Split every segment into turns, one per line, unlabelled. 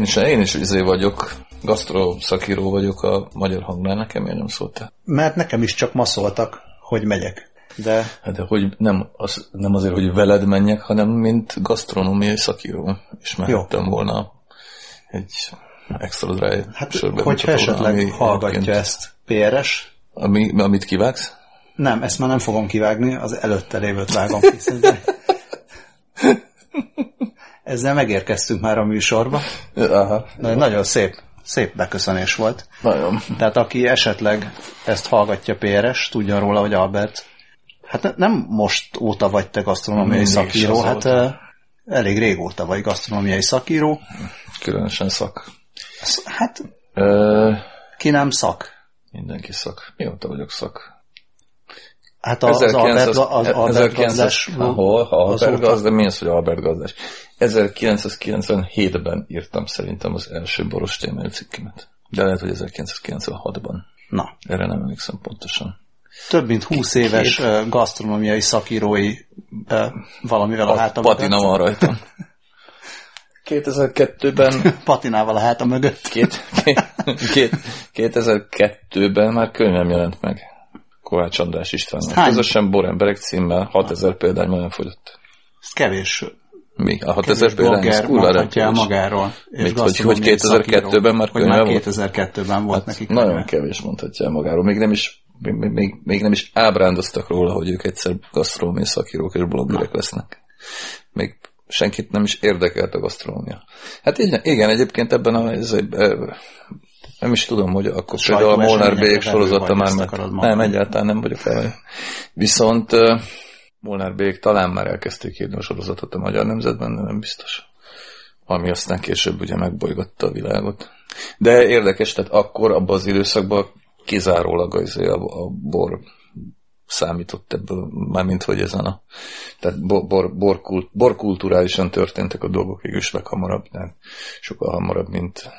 én is, én is izé vagyok, gasztro szakíró vagyok a magyar hangnál, nekem miért nem szóltál?
Mert nekem is csak ma szóltak, hogy megyek. De
Hát de hogy nem, az, nem azért, hogy veled menjek, hanem mint gasztronómiai szakíró. És mehettem volna egy extra drive
hát,
sörbe
hogyha esetleg
ami
hallgatja
egyébként-
ezt PRS,
Ami, amit kivágsz?
nem, ezt már nem fogom kivágni, az előtte lévőt vágom ki. Ezzel megérkeztünk már a műsorba.
Aha.
De nagyon szép, szép beköszönés volt.
Nagyon.
Tehát aki esetleg ezt hallgatja PRS, tudja róla, hogy Albert, hát ne- nem most óta vagy te gasztronómiai
Mindig
szakíró,
az
hát
volt.
eh, elég régóta vagy gasztronómiai szakíró.
Különösen szak.
Hát
Ö,
ki nem szak?
mindenki szak. Mióta vagyok szak?
Hát az, az Albert, az Albert
1900
gazdás,
Ahol? Albert
azóta-
gazd, de mi az, hogy Albert gazdás? 1997-ben írtam szerintem az első boros témájú cikkemet. De lehet, hogy 1996-ban.
Na,
Erre nem emlékszem pontosan.
több mint 20 éves eh, gasztronómiai szakírói valamivel a háta
Patina
mögött.
van rajtam. 2002-ben
Patinával a háta mögött.
két, két, 2002-ben már könyvem jelent meg. Kovács András.
Hány?
Közösen Boremberek címmel 6000 példányban nem fogyott.
Ez kevés,
Mi? A 6000
kevés
példány? Ez
blogger
kurva
mondhatja el magáról. és
Mit, hogy- hogy
gasztronómiai
2002-ben már
már
könyve volt?
2002-ben volt nekik.
Nagyon
könyve.
kevés mondhatja el magáról. Még nem is, még, még, még nem is ábrándoztak róla, hogy ők egyszer gasztronómiai szakírók és bloggerek lesznek. Még senkit nem is érdekelt a gasztronómia. Hát igen, igen egyébként ebben a, ez, nem is tudom, hogy akkor
Sajtó
például a Molnár Bék sorozata már
mondani.
Nem, egyáltalán nem vagyok el. Viszont Molnár Bék talán már elkezdték írni a sorozatot a Magyar Nemzetben, de nem biztos. Ami aztán később ugye megbolygatta a világot. De érdekes, tehát akkor abban az időszakban kizárólag az, a, a bor számított ebből, mármint hogy ezen a, tehát bor, bor, borkulturálisan történtek a dolgok végülis leghamarabb, de sokkal hamarabb, mint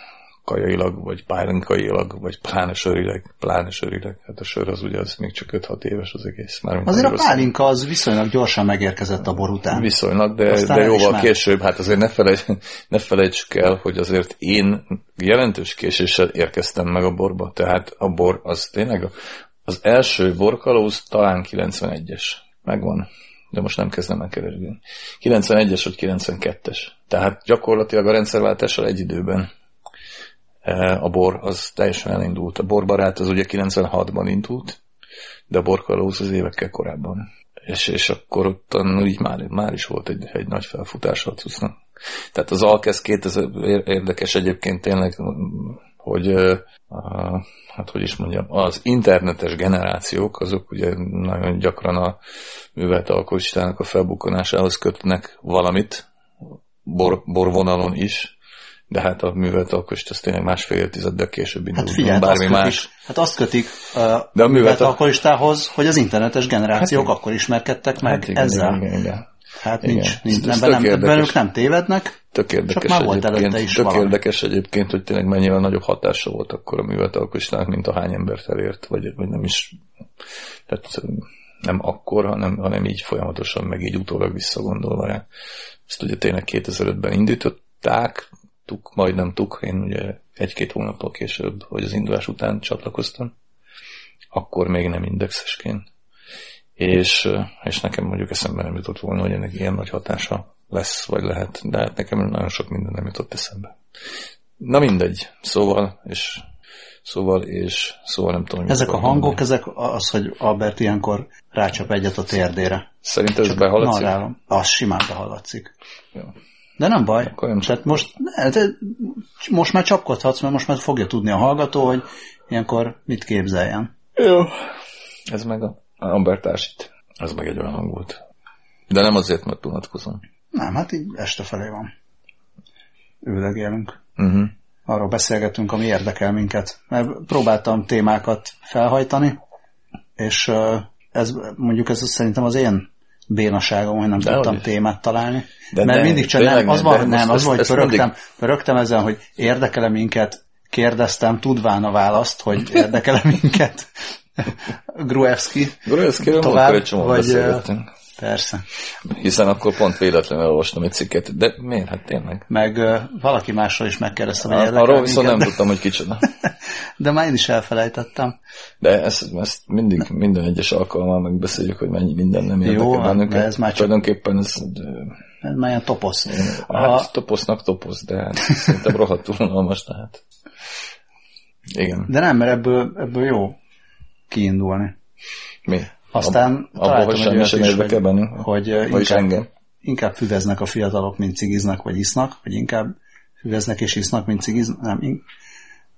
kajailag, vagy pálinkailag, vagy pláne sörileg, pláne sörileg. Hát a sör az ugye az még csak 5-6 éves az egész. Mármint
Azért a pálinka az viszonylag gyorsan megérkezett a bor után.
Viszonylag, de,
Aztán
de jóval később, hát azért ne, felejts, ne felejtsük el, hogy azért én jelentős késéssel érkeztem meg a borba, tehát a bor az tényleg az első borkalóz talán 91-es. Megvan. De most nem kezdem el keresni. 91-es vagy 92-es. Tehát gyakorlatilag a rendszerváltással egy időben a bor az teljesen elindult. A borbarát az ugye 96-ban indult, de a borkalóz az évekkel korábban. És, és akkor ott úgy már, már is volt egy, egy nagy felfutás a cuccnak. Tehát az Alkesz 2000 ér- érdekes egyébként tényleg, hogy a, hát hogy is mondjam, az internetes generációk, azok ugye nagyon gyakran a művelt alkoholistának a felbukkanásához kötnek valamit, bor, borvonalon is, de hát a művelt alkoholist az tényleg másfél évtizeddel később indult,
Hát figyelj,
bármi
kötik,
más.
hát azt kötik uh,
De a
a- alkoholistához, hogy az internetes generációk
Hát
akkor ismerkedtek meg
Hát igen,
ezzel.
Igen, igen, igen.
Hát
Igen.
nincs, nincs
Ez
nem, nem,
érdekes.
bennük nem tévednek,
Tök érdekes
már volt előtte is
tök
valami.
érdekes egyébként, hogy tényleg mennyivel nagyobb hatása volt akkor a művelt alkoholistának, mint a hány embert elért, vagy, vagy nem is, tehát nem akkor, hanem, hanem így folyamatosan, meg így utólag visszagondolva rá. Ezt ugye tényleg 2005-ben indították, tuk, majdnem tuk, én ugye egy-két hónappal később, hogy az indulás után csatlakoztam, akkor még nem indexesként. És, és nekem mondjuk eszembe nem jutott volna, hogy ennek ilyen nagy hatása lesz, vagy lehet, de hát nekem nagyon sok minden nem jutott eszembe. Na mindegy, szóval, és szóval, és szóval nem tudom,
ezek a hangok,
mondani.
ezek az, hogy Albert ilyenkor rácsap egyet a térdére.
Szerinted ez behallatszik?
narrálom. Az simán behallatszik.
Jó.
De nem baj.
Akkor nem
Tehát most, ne, most már csapkodhatsz, mert most már fogja tudni a hallgató, hogy ilyenkor mit képzeljen.
Jó. Ez meg a Ambert társít. Ez meg egy olyan hang volt. De nem azért, mert unatkozom.
Nem, hát így este felé van. Üldögélünk.
Uh-huh.
Arról beszélgetünk, ami érdekel minket. Mert próbáltam témákat felhajtani, és ez mondjuk ez szerintem az én bénaságom, hogy nem
De
tudtam
hogy
témát találni.
De
Mert
ne,
mindig csak nem, az van,
de
nem,
most
az van, hogy pörögtem,
mindig-
pörögtem ezen, hogy érdekele minket, kérdeztem, tudván a választ, hogy érdekele minket. Gruevski.
Gruevszkiről
Tovább, vagy. Persze.
Hiszen akkor pont véletlenül olvastam egy cikket. De miért? Hát tényleg.
Meg uh, valaki másról is megkérdeztem, érdekel
Arról viszont nem
minket,
tudtam, hogy kicsoda.
De már én is elfelejtettem.
De ezt, ezt mindig, minden egyes alkalommal megbeszéljük, hogy mennyi minden nem érdekel
Jó, hát,
bennünket.
de ez már csak-
Tulajdonképpen ez,
Ez már ilyen toposz.
hát toposznak toposz, de hát szerintem rohadtul unalmas, tehát. Igen.
De nem, mert ebből, ebből jó kiindulni.
Mi?
Aztán
Ab- abból, hogy semmi sem érdekel
hogy-
bennünk.
Hogy inkább,
engem.
inkább füveznek a fiatalok, mint cigiznek, vagy isznak, vagy inkább füveznek és isznak, mint cigiznek. Nem.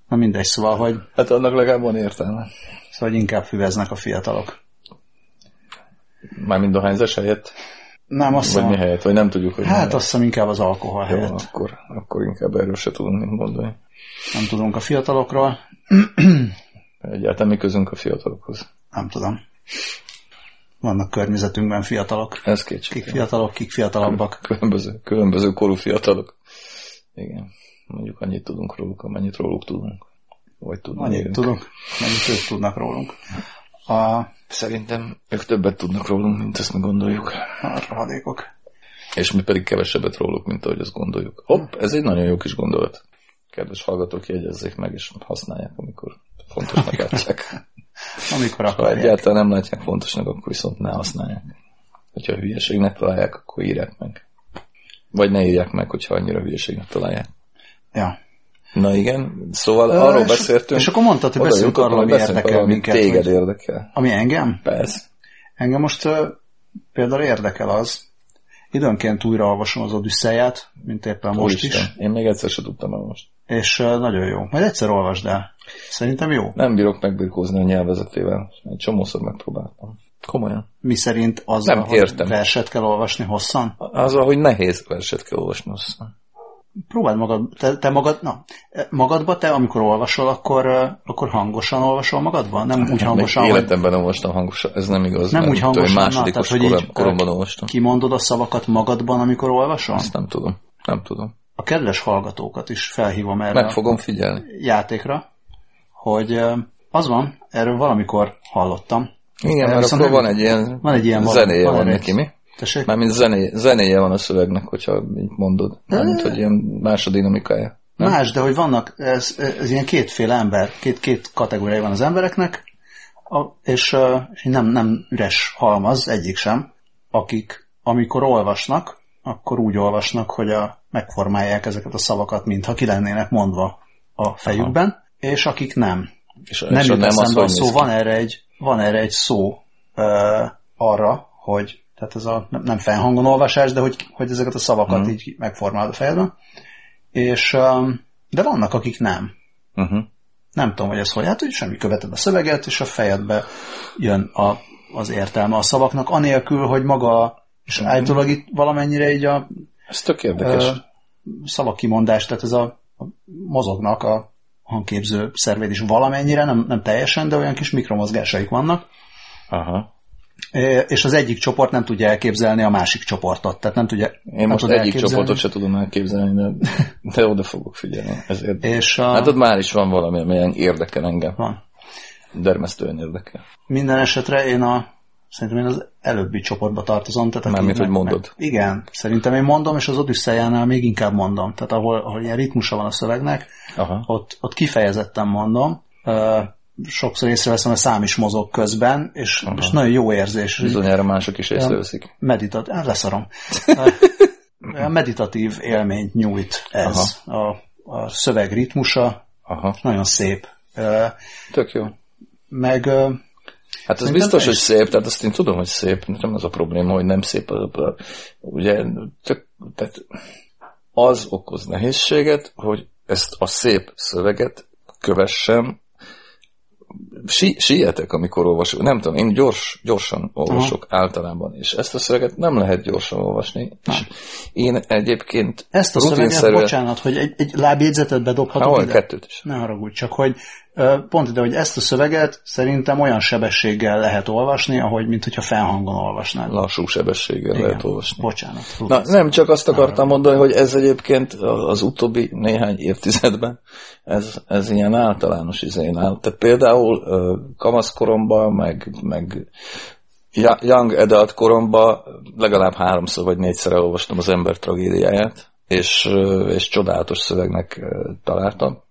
Na mindegy, szóval, hogy,
Hát annak legalább van értelme.
szóval, hogy inkább füveznek a fiatalok.
Mármint dohányzás helyett?
Nem, azt
Vagy mi helyett? Vagy nem tudjuk, hogy
hát azt hiszem inkább az alkohol
Jó,
helyett.
akkor, akkor inkább erről se tudunk mit mondani.
Nem tudunk a fiatalokról,
Egyáltalán mi közünk a fiatalokhoz.
nem tudom. Vannak környezetünkben fiatalok.
Ez
Kik
kétség.
fiatalok, kik fiatalabbak.
Különböző, különböző korú fiatalok. Igen. Mondjuk annyit tudunk róluk, amennyit róluk tudunk. Vagy tudunk.
Annyit tudunk, mennyit ők tudnak rólunk. A,
Szerintem ők többet tudnak rólunk, mint ezt mi gondoljuk.
a rohadékok.
És mi pedig kevesebbet róluk, mint ahogy azt gondoljuk. Hopp, ez egy nagyon jó kis gondolat. Kedves hallgatók, jegyezzék meg, és használják, amikor fontosnak látják.
Amikor
Ha
akarják.
egyáltalán nem látják fontosnak, akkor viszont ne használják. Hogyha hülyeségnek találják, akkor írják meg. Vagy ne írják meg, hogyha annyira hülyeségnek találják.
Ja.
Na igen, szóval
Ö,
arról
és-
beszéltünk.
és akkor mondtad, hogy
jutottam,
arról, ami érdekel
arról, ami
minket,
Téged
hogy-
érdekel.
Ami engem?
Persze.
Engem most uh, például érdekel az, időnként újraolvasom az Odüsszeját, mint éppen most
Úristen,
is,
Én még egyszer sem tudtam el most.
és uh, nagyon jó. Majd egyszer olvasd el. Szerintem jó.
Nem bírok megbirkózni a nyelvezetével. Egy csomószor megpróbáltam. Komolyan.
Mi szerint az,
Nem
hogy
értem.
verset kell olvasni hosszan?
Az, hogy nehéz verset kell olvasni hosszan.
Próbáld magad, te, te magad, na, magadba te, amikor olvasol, akkor, akkor hangosan olvasol magadba? Nem úgy hangosan,
Még életemben nem olvastam hangosan, ez nem igaz.
Nem úgy hangosan, na,
másodikos
tehát, hogy így,
koromban olvastam.
kimondod a szavakat magadban, amikor olvasol?
Ezt nem tudom. Nem tudom.
A kedves hallgatókat is felhívom erre
Meg fogom figyelni.
játékra, hogy az van, erről valamikor hallottam.
Igen, mert akkor van egy ilyen,
van egy ilyen
zenéje
van
neki, mi?
Tessék?
Mármint zenéje, zenéje van a szövegnek, hogyha így mondod. Mármint, hogy ilyen másodinamikája. Nem?
Más, de hogy vannak, ez, ez ilyen kétféle ember, két, két kategóriája van az embereknek, a, és, és nem, nem üres halmaz, egyik sem, akik amikor olvasnak, akkor úgy olvasnak, hogy a, megformálják ezeket a szavakat, mintha ki lennének mondva a fejükben, Aha. És akik nem.
És,
Nem
és
jut
nem
eszembe a szó, van erre egy, van erre egy szó ö, arra, hogy tehát ez a nem- felhangon olvasás, de hogy, hogy ezeket a szavakat
Mhm.
így megformálod a fejedben. És, ö, de vannak, akik nem.
Uh-huh.
Nem tudom, hogy ez hogy, hát hogy semmi követed a szöveget, és a fejedbe jön a, az értelme a szavaknak, anélkül, hogy maga, és
Mhm.
állítólag itt valamennyire így a
Ez tök érdekes.
ö, szavakimondás, tehát ez a, a mozognak a hangképző szervéd is valamennyire, nem, nem teljesen, de olyan kis mikromozgásaik vannak,
Aha.
És az egyik csoport nem tudja elképzelni a másik csoportot. Tehát nem tudja,
Én
nem
most
tud
egyik
elképzelni.
csoportot se tudom elképzelni, de, de oda fogok figyelni. Ezért.
És a,
Hát ott már is van valami, amelyen érdekel engem.
van.
Dermesztően érdekel.
Minden esetre én a Szerintem én az előbbi csoportba tartozom. Tehát
Mármint, hogy mondod.
Meg, igen, szerintem én mondom, és az Odüsszejánál még inkább mondom. Tehát ahol, ahol ilyen ritmusa van a szövegnek,
Aha.
ott, ott kifejezetten mondom. Ö, sokszor észreveszem, a szám is mozog közben, és, és nagyon jó érzés.
Bizonyára mások is észreveszik.
Meditat, hát leszarom. Meditatív élményt nyújt ez. A, a szöveg ritmusa
Aha.
nagyon szép.
Tök jó.
Meg
Hát ez
Szerintem
biztos, hogy szép, tehát azt én tudom, hogy szép, nem az a probléma, hogy nem szép. Az, ugye, tök, tehát az okoz nehézséget, hogy ezt a szép szöveget kövessem, si, sietek, amikor olvasok. Nem tudom, én gyors, gyorsan olvasok Aha. általában, és ezt a szöveget nem lehet gyorsan olvasni. És én egyébként
ezt a szöveget, bocsánat, hogy egy, egy lábjegyzetet bedobhatok ide?
kettőt is.
Ne haragudj, csak hogy pont ide, hogy ezt a szöveget szerintem olyan sebességgel lehet olvasni, ahogy mint hogyha felhangon olvasnád.
Lassú sebességgel
Igen.
lehet olvasni.
Bocsánat.
Na, nem csak azt akartam mondani, hogy ez egyébként az utóbbi néhány évtizedben ez, ez ilyen általános izén áll. Tehát például kamaszkoromban, meg, meg young adult koromban legalább háromszor vagy négyszer elolvastam az ember tragédiáját, és, és csodálatos szövegnek találtam,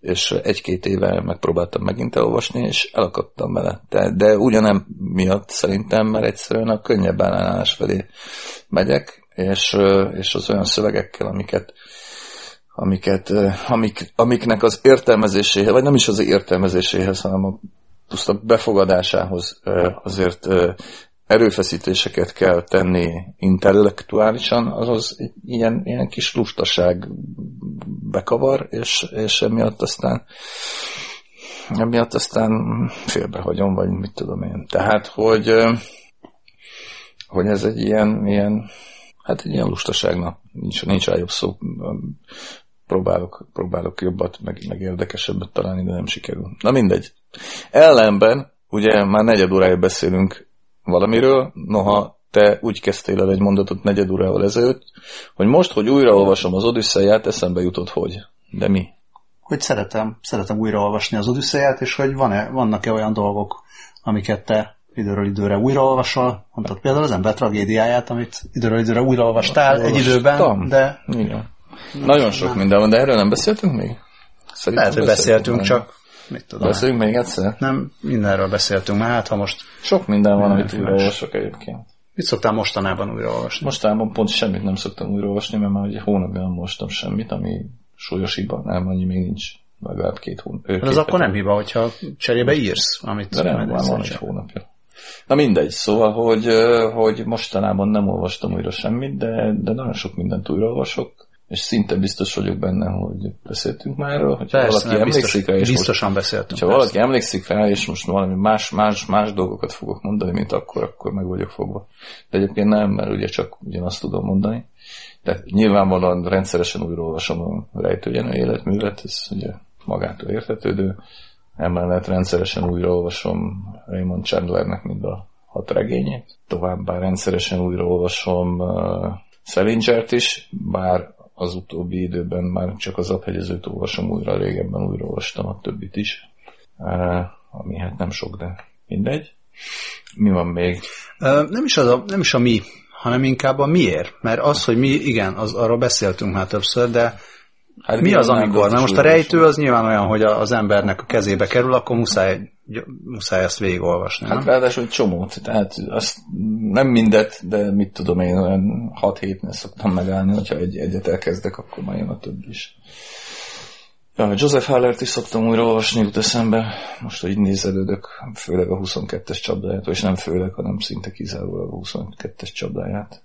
és egy-két éve megpróbáltam megint elolvasni, és elakadtam vele. De, de ugyanem miatt szerintem, mert egyszerűen a könnyebb ellenállás felé megyek, és, és az olyan szövegekkel, amiket, amiket, amik, amiknek az értelmezéséhez, vagy nem is az értelmezéséhez, hanem a puszta befogadásához azért erőfeszítéseket kell tenni intellektuálisan, azaz ilyen, ilyen kis lustaság bekavar, és, és emiatt aztán emiatt aztán félbehagyom, vagy mit tudom én. Tehát, hogy, hogy ez egy ilyen, ilyen hát egy ilyen lustaságnak nincs, nincs rá jobb szó. Próbálok, próbálok jobbat, meg, meg érdekesebbet találni, de nem sikerül. Na mindegy. Ellenben, ugye már negyed órája beszélünk valamiről, noha te úgy kezdtél el egy mondatot negyed órával ezelőtt, hogy most, hogy újraolvasom az Odüsszeját, eszembe jutott, hogy. De mi?
Hogy szeretem, szeretem újraolvasni az Odüsszeját, és hogy van-e, vannak-e olyan dolgok, amiket te időről időre újraolvasol, mondtad például az ember tragédiáját, amit időről időre újraolvastál egy időben, de...
Igen. Nagyon sok nem. minden van, de erről nem beszéltünk még?
Szerintem Lehet, hogy beszéltünk, beszéltünk csak mit tudom.
Beszéljünk még egyszer?
Nem, mindenről beszéltünk már, hát ha most...
Sok minden van, amit újraolvasok egyébként.
Mit szoktál mostanában újraolvasni?
Mostanában pont semmit nem szoktam újraolvasni, mert már egy hónapja nem olvastam semmit, ami súlyos hiba, nem, annyi még nincs. Legalább két hónap.
Hát az akkor nem hiba, hogyha cserébe írsz, amit
De nem, már van egy hónapja. Na mindegy, szóval, hogy, hogy mostanában nem olvastam újra semmit, de, de nagyon sok mindent újraolvasok, és szinte biztos vagyok benne, hogy beszéltünk már erről, Persze, valaki nem, emlékszik biztos, rá, és
biztosan
most,
beszéltünk.
Ha valaki emlékszik rá, és most valami más, más, más dolgokat fogok mondani, mint akkor, akkor meg vagyok fogva. De egyébként nem, mert ugye csak ugyanazt tudom mondani. De nyilvánvalóan rendszeresen újraolvasom a rejtőjenő életművet, ez ugye magától értetődő. Emellett rendszeresen újraolvasom Raymond Chandlernek mind a hat regényét. Továbbá rendszeresen újraolvasom uh, Szelingert is, bár az utóbbi időben már csak az abhegyezőt olvasom újra, régebben újra olvastam a többit is, ami hát nem sok, de mindegy. Mi van még?
Nem is, az a, nem is a mi, hanem inkább a miért. Mert az, hogy mi, igen, az, arról beszéltünk már többször, de Hát mi az, amikor? Mert most a rejtő az nyilván olyan, hogy az embernek a kezébe kerül, akkor muszáj, muszáj ezt végigolvasni.
Hát nem? ráadásul csomót, tehát azt nem mindet, de mit tudom én, olyan 6 hétnél szoktam megállni, hogyha egy, egyet elkezdek, akkor már jön a többi is. Ja, Joseph Hallert is szoktam újra olvasni, jut eszembe. Most, hogy nézelődök, főleg a 22-es csapdáját, és nem főleg, hanem szinte kizárólag a 22-es csapdáját.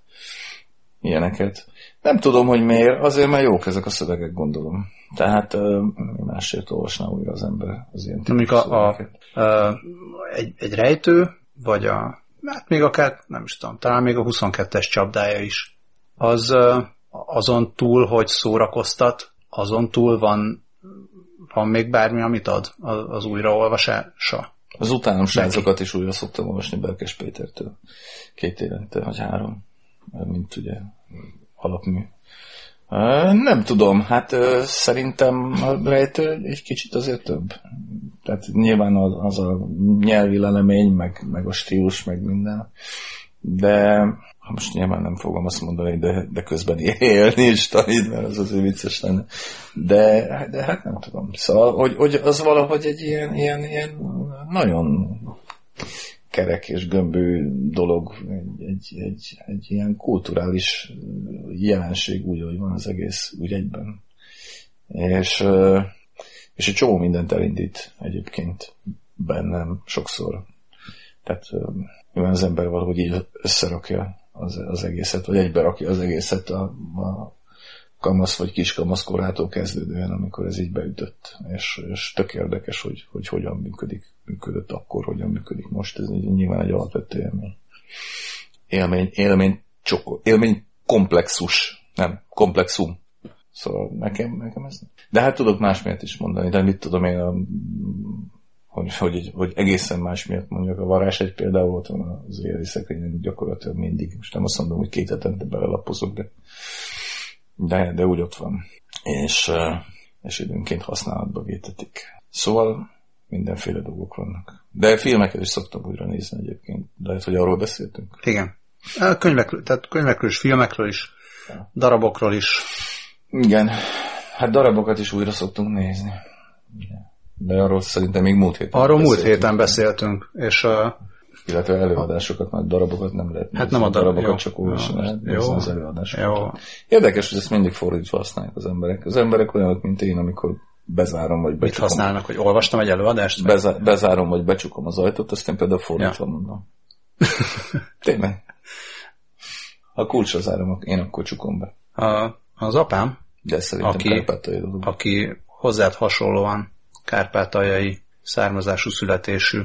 Ilyeneket. Nem tudom, hogy miért, azért mert jók ezek a szövegek, gondolom. Tehát uh, másért olvasná újra az ember az ilyen
típusú a, a, a, egy, egy rejtő, vagy a, hát még akár, nem is tudom, talán még a 22-es csapdája is. Az azon túl, hogy szórakoztat, azon túl van, van még bármi, amit ad az újraolvasása.
Az utánom srácokat is újra szoktam olvasni Berkes Pétertől. Két évente, vagy három. Mint ugye alapmű. Nem tudom, hát szerintem a rejtő egy kicsit azért több. Tehát nyilván az, az a nyelvi lelemény, meg, meg a stílus, meg minden. De most nyilván nem fogom azt mondani, de, de közben élni is tanít, mert az azért vicces lenne. De, de hát nem tudom. Szóval, hogy, hogy az valahogy egy ilyen, ilyen, ilyen nagyon kerek és gömbű dolog, egy, egy, egy, egy ilyen kulturális jelenség úgy, hogy van az egész úgy egyben. És, és egy csomó mindent elindít egyébként bennem sokszor. Tehát mivel az ember valahogy így összerakja az, az egészet, vagy egybe rakja az egészet a, a kamasz vagy kiskamasz korától kezdődően, amikor ez így beütött. És, és tök érdekes, hogy, hogy hogyan működik, működött akkor, hogyan működik most. Ez nyilván egy alapvető élmény. Élmény, élmény, csoko, élmény komplexus, nem, komplexum. Szóval nekem, nekem ez... De hát tudok más miatt is mondani, de mit tudom én, a, hogy, hogy, hogy egészen más miatt mondjak. A varázs egy például ott van az éli szekrényen gyakorlatilag mindig. Most nem azt mondom, hogy két hetente belelapozok, de de, de úgy ott van. És, és időnként használatba vétetik. Szóval mindenféle dolgok vannak. De filmeket is szoktam újra nézni egyébként. Lehet, hogy arról beszéltünk.
Igen. Könyvekről, tehát könyvekről is, filmekről is, darabokról is.
Igen. Hát darabokat is újra szoktunk nézni. De arról szerintem még múlt héten
Arról múlt héten beszéltünk, és uh,
illetve előadásokat, mert darabokat nem lehet
Hát nem a darab,
darabokat,
jó.
csak olvasni
Jó.
lehet nézni az előadásokat.
jó,
Érdekes, hogy ezt mindig fordítva használják az emberek. Az emberek olyanok, mint én, amikor bezárom, vagy
mit
becsukom,
használnak, hogy olvastam egy előadást?
bezá, bezárom, vagy becsukom az ajtót, azt én például fordítva
Ja.
mondom. Tényleg. Ha kulcsra zárom, én akkor csukom be.
A, az apám,
De szerintem
Aki- aki hozzád hasonlóan kárpátaljai származású születésű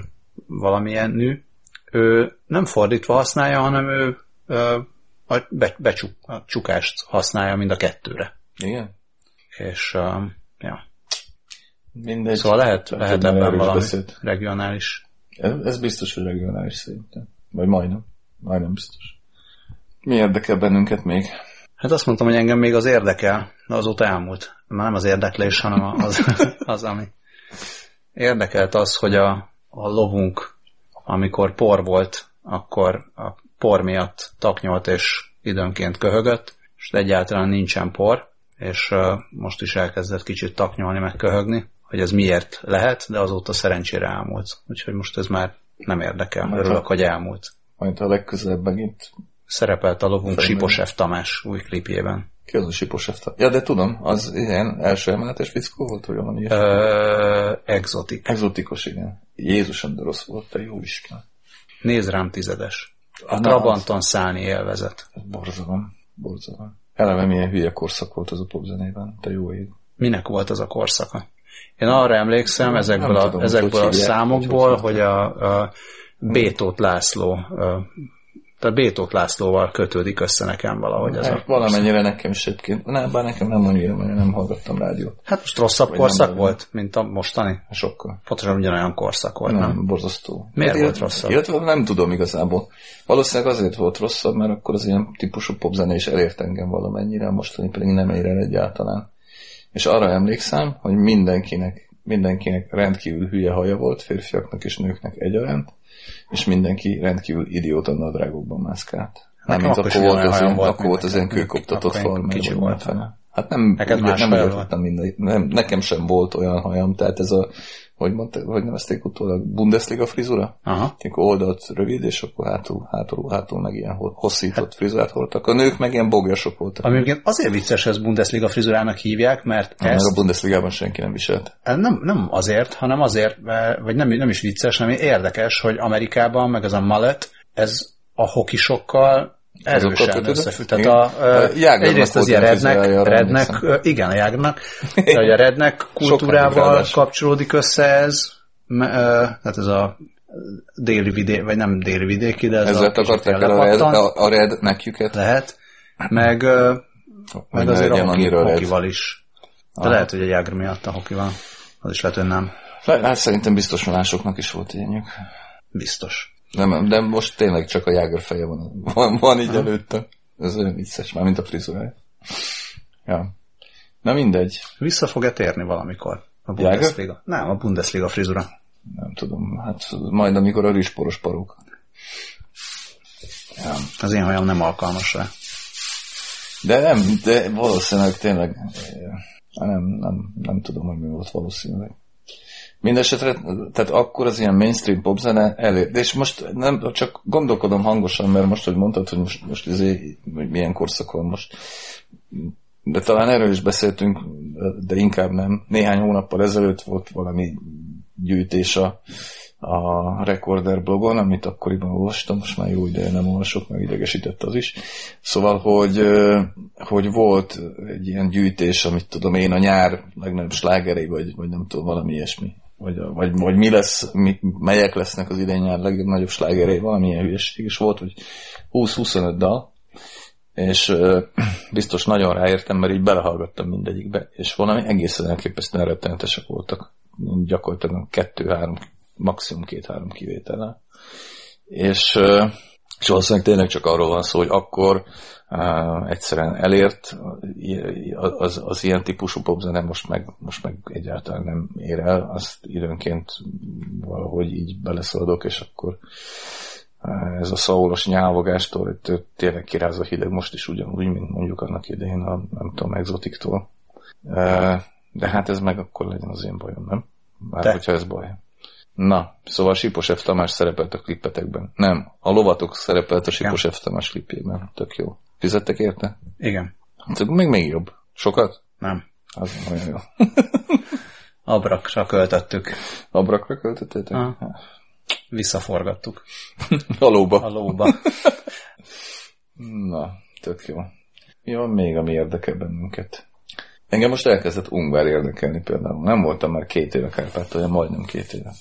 valamilyen nő, ő nem fordítva használja, hanem ő a, be, becsuk, a csukást használja mind a kettőre.
Igen?
És ö, ja.
Mindegy.
Szóval lehet, lehet ebben valami
beszélt.
regionális.
Ez, ez biztos, hogy regionális szerintem. Vagy majdnem. Majdnem biztos. Mi érdekel bennünket még?
Hát azt mondtam, hogy engem még az érdekel, de azóta elmúlt. Már nem az érdeklés, hanem az, az ami érdekelt az, hogy a, a lovunk, amikor por volt, akkor a por miatt taknyolt és időnként köhögött, és egyáltalán nincsen por, és most is elkezdett kicsit taknyolni, meg köhögni, hogy ez miért lehet, de azóta szerencsére elmúlt. Úgyhogy most ez már nem érdekel.
Majd
Örülök, hogy elmúlt.
Majd ha legközelebb megint
Szerepelt a lovunk. Siposev Tamás új klipjében.
Ki az a sipos efta? Ja, de tudom, az ilyen első emeletes fickó volt, vagy valami ilyesmi?
Ö, exotik.
Exotikus, igen. Jézusom, de rossz volt, te jó Isten.
Nézd rám tizedes. A
Na,
Trabanton szállni élvezet.
Ez borzalom, borzalom. Eleve milyen hülye korszak volt az a popzenében, te jó ég.
Minek volt az a korszaka? Én arra emlékszem ezekből, a,
tudom,
ezekből a számokból,
hogy
a, a Bétót László, tehát Bétót Lászlóval kötődik össze nekem valahogy ez
Hát,
a...
valamennyire nekem is egyébként. Nem, bár nekem nem annyira, mert nem hallgattam rádiót.
Hát most rosszabb
Vagy
korszak
nem,
volt, mint a mostani?
Sokkal.
Pontosan ugyanolyan korszak volt,
Nem,
nem?
borzasztó.
Miért
Hát,
volt rosszabb?
Illetve nem tudom igazából. Valószínűleg azért volt rosszabb, mert akkor az ilyen típusú popzene is elért engem valamennyire, a mostani pedig nem ér el egyáltalán. És arra emlékszem, hogy mindenkinek, mindenkinek rendkívül hülye haja volt, férfiaknak és nőknek egyaránt, és mindenki rendkívül idióta nadrágokban mászkált. Nem,
Nekem
mint
akkor
volt, az ilyen,
volt,
akkor volt az ilyen kőkoptatott farmer.
kicsi
mindenféle. Hát nem,
Neked
ugye, nem,
volt.
mindegy, nem, nekem sem volt olyan hajam, tehát ez a, hogy mondta, hogy nevezték utólag, Bundesliga frizura?
Aha.
Akkor oldalt rövid, és akkor hátul, hátul, hátul meg ilyen ho- hosszított frizurát hordtak. A nők meg ilyen bogjasok voltak.
Ami azért vicces, hogy ezt Bundesliga frizurának hívják, mert
Mert
ezt
a Bundesligában senki nem viselt.
nem, nem azért, hanem azért, mert- vagy nem, nem is vicces, hanem érdekes, hogy Amerikában, meg az a mullet, ez a hokisokkal erősen összefügg. Tehát a,
A
egyrészt az ilyen rednek, rednek igen, a Jágnak, a rednek kultúrával kapcsolódik össze ez, tehát ez a déli vidék, vagy nem déli vidéki, de ez
Ezzel
a kicsit
a red, a, a red nekjüket.
lehet, meg, meg azért a hoki, hokival is. De lehet, hogy a Jágr miatt a hokival. Az is lehet, hogy nem.
Hát szerintem biztos másoknak is volt ilyenjük.
Biztos.
Nem, de most tényleg csak a Jágr feje van, van, van így előtte. Ez olyan vicces, már mint a frizurája. Ja. Na mindegy.
Vissza fog-e térni valamikor? A
Jágr?
Bundesliga? Nem, a Bundesliga frizura.
Nem tudom, hát majd amikor a rizsporos parók. Ja.
Az én hajam nem alkalmas rá.
De nem, de valószínűleg tényleg, eh, nem, nem, nem tudom, hogy mi volt valószínűleg. Mindenesetre, tehát akkor az ilyen mainstream popzene elég, de és most nem, csak gondolkodom hangosan, mert most, hogy mondtad, hogy most, most izé, hogy milyen korszak most, de talán erről is beszéltünk, de inkább nem. Néhány hónappal ezelőtt volt valami gyűjtés a, a Recorder blogon, amit akkoriban olvastam, most már jó ideje nem olvasok, meg idegesített az is. Szóval, hogy, hogy volt egy ilyen gyűjtés, amit tudom én, a nyár legnagyobb slágerei, vagy, vagy nem tudom, valami ilyesmi. Vagy, vagy, vagy mi lesz, mi, melyek lesznek az idén nyár legnagyobb slágerei, valami ilyen hülyeség is volt, hogy 20-25 dal, és ö, biztos nagyon ráértem, mert így belehallgattam mindegyikbe, és valami egészen elképesztően rettenetesek voltak. Gyakorlatilag kettő-három, maximum két-három kivétellel. És, ö, És valószínűleg tényleg csak arról van szó, hogy akkor uh, egyszerűen elért az, az ilyen típusú popzene, most meg, most meg egyáltalán nem ér el, azt időnként valahogy így beleszaladok, és akkor uh, ez a szaulos nyávogástól tényleg kiráz a hideg most is ugyanúgy, mint mondjuk annak idején a, nem tudom, exotiktól. Uh, de hát ez meg akkor legyen az én bajom, nem? Bár hogyha ez baj. Na, szóval Sipos F. Tamás szerepelt a klippetekben. Nem, a lovatok szerepelt a Sipos F. Tamás klipjében. Tök jó. Fizettek érte?
Igen.
Hát még még jobb. Sokat?
Nem.
Az nagyon jó.
Abrakra költöttük.
Abrakra költöttétek? Ah.
Visszaforgattuk.
a lóba.
A lóba.
Na, tök jó. Mi van még, ami érdekel bennünket? Engem most elkezdett Ungvár érdekelni például. Nem voltam már két éve Kárpátalja, majdnem két éve.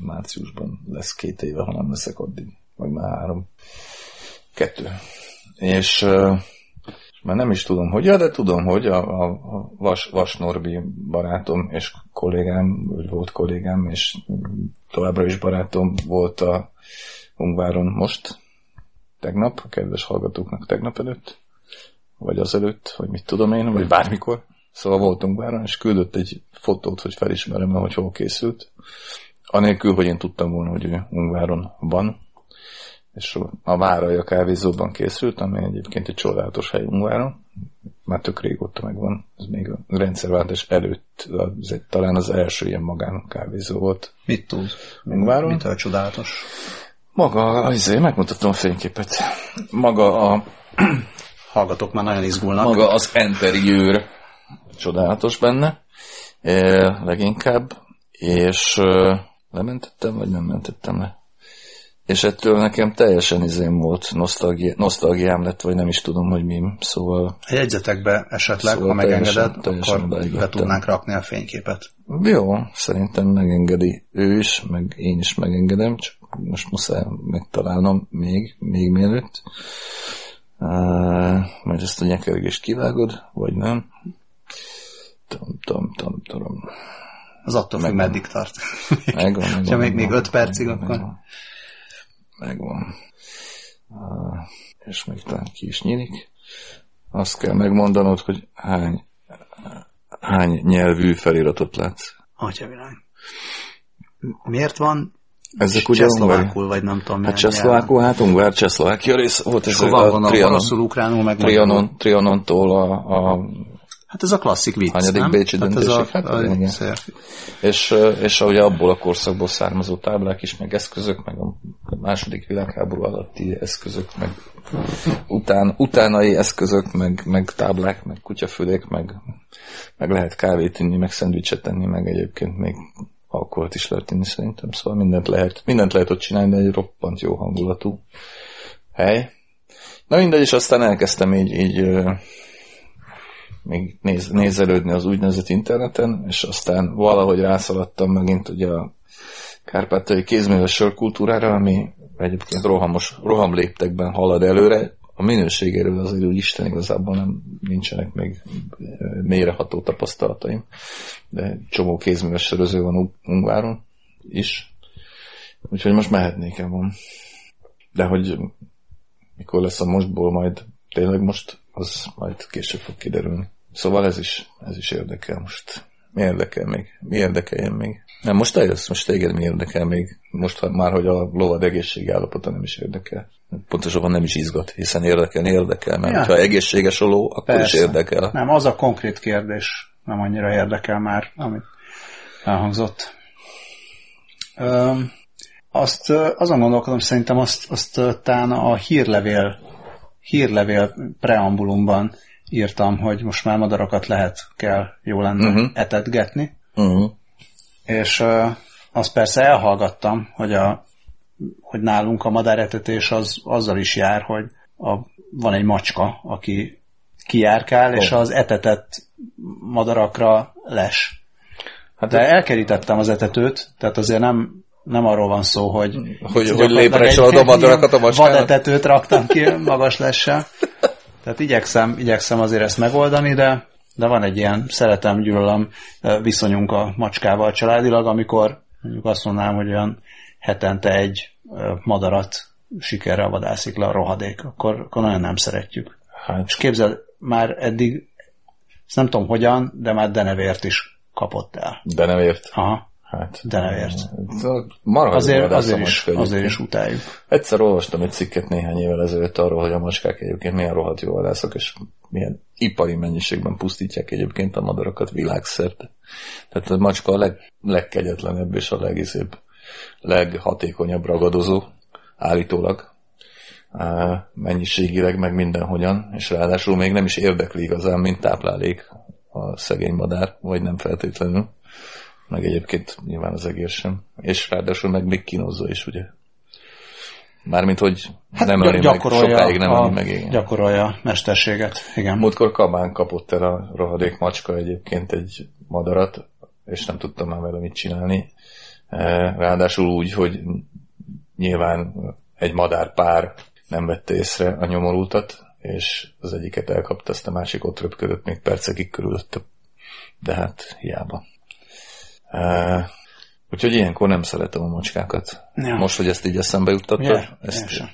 Márciusban lesz két éve, ha nem leszek addig. Vagy már három. Kettő. És uh, már nem is tudom, hogy, de tudom, hogy a, a, Vas, Vas Norbi barátom és kollégám, vagy volt kollégám, és továbbra is barátom volt a Ungváron most, tegnap, a kedves hallgatóknak tegnap előtt, vagy azelőtt, vagy mit tudom én, vagy bármikor. Szóval voltunk báron, és küldött egy fotót, hogy felismerem hogy hol készült. Anélkül, hogy én tudtam volna, hogy ő Ungváron van. És a Várai a kávézóban készült, ami egyébként egy csodálatos hely Ungváron. Már tök régóta megvan. Ez még a rendszerváltás előtt, ez egy, talán az első ilyen magán kávézó volt.
Mit tud?
Ungváron?
Mitől csodálatos?
Maga, azért megmutatom a fényképet. Maga a...
Hallgatok, már nagyon izgulnak.
Maga az interiőr csodálatos benne, leginkább, és lementettem, vagy nem mentettem le? És ettől nekem teljesen izém volt, nosztalgi, nosztalgiám lett, vagy nem is tudom, hogy mi. Szóval...
Jegyzetekbe esetleg, szóval ha megengeded, teljesen, teljesen akkor be tudnánk rakni a fényképet.
Jó, szerintem megengedi ő is, meg én is megengedem, csak most muszáj megtalálnom még, még mielőtt. Uh, majd ezt a nyekergést kivágod, vagy nem. Tom, tom, tom, tom.
Az attól függ, meddig tart.
Megvan, megvan.
Ha még, még öt percig, megvan, akkor...
Megvan. megvan. Uh, és még talán ki is nyílik. Azt kell megmondanod, hogy hány, hány nyelvű feliratot látsz.
Atyavilág. Miért van
ezek ugye
Csehszlovákul, vagy nem tudom.
Hát Csehszlovákul, hát Ungvár, Csehszlovákia rész volt.
Ez a, a Trianon, ukránul, meg
Trianon, Trianontól a, a
Hát ez a klasszik vicc,
Hanyadik
nem?
Bécsi
hát
döntésig?
Ez a,
hát,
a,
igen. És, és ugye abból a korszakból származó táblák is, meg eszközök, meg a második világháború alatti eszközök, meg után, utánai eszközök, meg, meg táblák, meg kutyafülék, meg, meg lehet kávét inni, meg szendvicset tenni, meg egyébként még alkoholt is lehet inni szerintem, szóval mindent lehet, mindent lehet ott csinálni, de egy roppant jó hangulatú hely. Na mindegy, és aztán elkezdtem így, így még néz, nézelődni az úgynevezett interneten, és aztán valahogy rászaladtam megint ugye a kárpátai kézműves sörkultúrára, ami egyébként rohamos, roham léptekben halad előre. A minőségéről azért úgy Isten igazából nem nincsenek még mélyreható tapasztalataim, de csomó kézműves söröző van Ungváron is. Úgyhogy most mehetnék van. De hogy mikor lesz a mostból majd tényleg most, az majd később fog kiderülni. Szóval ez is, ez is érdekel most. Mi érdekel még? Mi érdekeljen még? Nem, most eljössz, most téged mi érdekel még? Most ha már, hogy a lovad egészségi állapota nem is érdekel. Pontosabban nem is izgat, hiszen érdekel, érdekel, mert ja. ha egészséges a ló, akkor Persze. is érdekel.
Nem, az a konkrét kérdés nem annyira érdekel már, amit elhangzott. Üm, azt azon gondolkodom, szerintem azt, azt talán a hírlevél, hírlevél preambulumban írtam, hogy most már madarakat lehet, kell, jó lenne uh-huh. etetgetni. Uh-huh. És uh, azt persze elhallgattam, hogy, a, hogy nálunk a madáretetés az azzal is jár, hogy a, van egy macska, aki kijárkál, oh. és az etetett madarakra les. Hát De elkerítettem az etetőt, tehát azért nem, nem arról van szó, hogy
hogy, hogy lépre a madarakat a macskának.
Vadetetőt raktam ki magas lessel. Tehát igyekszem, igyekszem azért ezt megoldani, de, de van egy ilyen szeretem, gyűlölöm viszonyunk a macskával családilag, amikor mondjuk azt mondanám, hogy olyan hetente egy madarat sikerrel vadászik le a rohadék, akkor, akkor nagyon nem szeretjük.
Hát,
És képzeld, már eddig, ezt nem tudom hogyan, de már denevért is kapott el.
de nem ért.
Aha,
Hát,
denevért.
Marha
Azért, azért, is, azért is utáljuk.
Egyszer olvastam egy cikket néhány évvel ezelőtt arról, hogy a macskák egyébként milyen rohadt jó vadászok, és milyen ipari mennyiségben pusztítják egyébként a madarakat világszerte. Tehát a macska a leg, legkegyetlenebb és a legizébb, leghatékonyabb ragadozó, állítólag. Mennyiségileg, meg mindenhogyan, és ráadásul még nem is érdekli igazán, mint táplálék a szegény madár, vagy nem feltétlenül. Meg egyébként nyilván az egér sem. És ráadásul meg még kínozza is, ugye? Mármint, hogy hát nem öli meg, sokáig nem öli meg, igen.
Gyakorolja a mesterséget, igen.
Múltkor kabán kapott el a rohadék macska egyébként egy madarat, és nem tudtam már vele mit csinálni. Eh, Ráadásul úgy, hogy nyilván egy madár pár nem vette észre a nyomorultat, és az egyiket elkapta, azt a másik ott röpködött még percekig körülötte. De hát hiába. Uh, úgyhogy ilyenkor nem szeretem a macskákat.
Ja.
Most, hogy ezt így eszembe juttattad,
Ugye?
ezt
sem.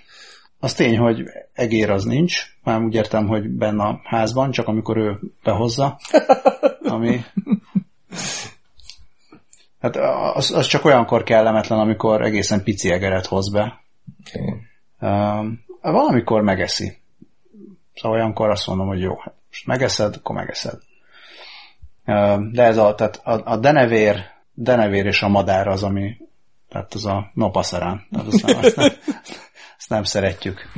Az tény, hogy egér az nincs, már úgy értem, hogy benne a házban, csak amikor ő behozza, ami... Hát az, az csak olyankor kellemetlen, amikor egészen pici egeret hoz be.
Igen.
Um, valamikor megeszi. Szóval olyankor azt mondom, hogy jó, hát most megeszed, akkor megeszed. De ez a, tehát a, a denevér, denevér és a madár az, ami, tehát az a nopaszarán. Tehát azt nem, azt nem, azt nem szeretjük.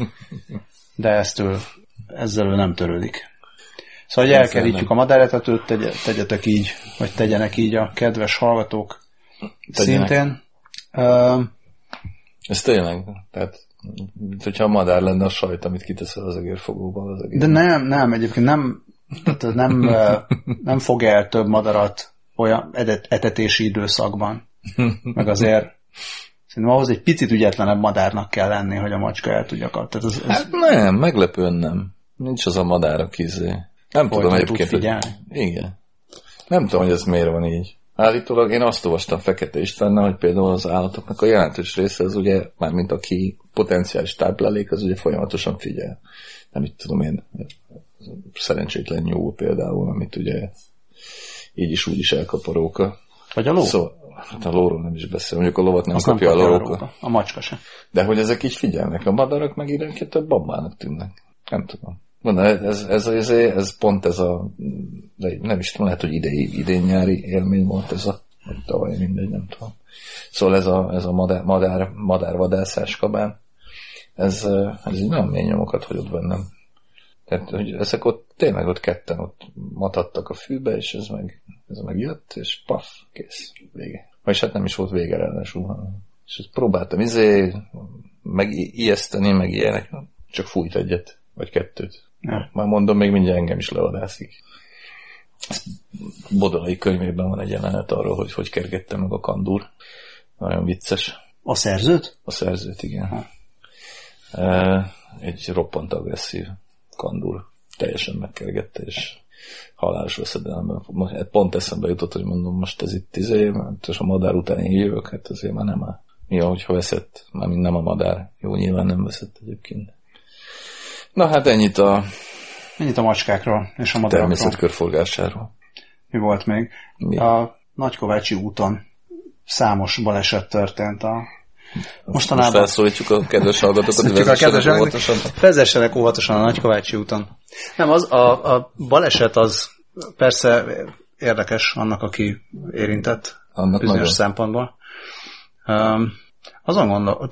De eztől, ezzel ő nem törődik. Szóval, hogy elkerítjük a madáretetőt, tegy, tegyetek így, vagy tegyenek így a kedves hallgatók
Tegyenek.
szintén.
Ez tényleg, tehát hogyha a madár lenne a sajt, amit kiteszel az egérfogóba. Az egér.
De nem, nem, egyébként nem, tehát ez nem, nem fog el több madarat olyan edet, etetési időszakban. Meg azért szerintem ahhoz egy picit ügyetlenebb madárnak kell lenni, hogy a macska el tudja kapni. Ez, ez
Hát nem, meglepően nem. Nincs az a madár, aki izé. Nem tudom
tud
egyébként, hogy...
figyelni.
Igen. Nem tudom, hogy ez miért van így. Állítólag én azt olvastam Fekete Istvánnal, hogy például az állatoknak a jelentős része az ugye, mármint aki potenciális táplálék, az ugye folyamatosan figyel. Nem itt tudom én, szerencsétlen nyúl például, amit ugye így is úgy is elkap a róka.
vagy a ló.
Szóval, hát a lóról nem is beszél, mondjuk a lovat nem
Azt nem
kapja a
kapja a róka. A macska sem.
De hogy ezek így figyelnek, a madarak meg időnként több babának tűnnek. Nem tudom. Mondom, ez, ez, ez, ez, pont ez a, nem is tudom, lehet, hogy idei, idén nyári élmény volt ez a, vagy tavaly, mindegy, nem tudom. Szóval ez a, ez a madár, madár, madárvadászás kabán, ez, ez így nagyon mély nyomokat hagyott bennem. Tehát, hogy ezek ott tényleg ott ketten ott matadtak a fűbe, és ez meg, ez meg jött, és paf, kész, vége. Vagyis hát nem is volt vége ráadásul, hanem. És ezt próbáltam izé, meg ijeszteni, meg ilyenek, csak fújt egyet, vagy kettőt.
Ja.
Már mondom, még mindjárt engem is levadászik. Bodolai könyvében van egy jelenet arról, hogy hogy kergette meg a kandúr. Nagyon vicces.
A szerzőt?
A szerzőt, igen. E, Egy roppant agresszív kandúr. Teljesen megkergette, és halálos veszedelemben. Hát Pont eszembe jutott, hogy mondom, most ez itt izé, mert és a madár után én jövök, hát azért már nem áll. Mi, hogyha veszett, mármint nem a madár. Jó, nyilván nem veszett egyébként. Na hát ennyit a
Ennyit a macskákról és a madarakról.
természet körforgásáról.
Mi volt még?
Mi?
A Nagykovácsi úton számos baleset történt a
Most
mostanában.
felszólítjuk a kedves hallgatókat, hogy
Szólítjuk a
vezessenek
kedves
óvatosan.
Vezessenek óvatosan a Nagykovácsi úton. Nem, az, a, a baleset az persze érdekes annak, aki érintett
Annak
bizonyos
nagyon.
szempontból. Um, azon gondol,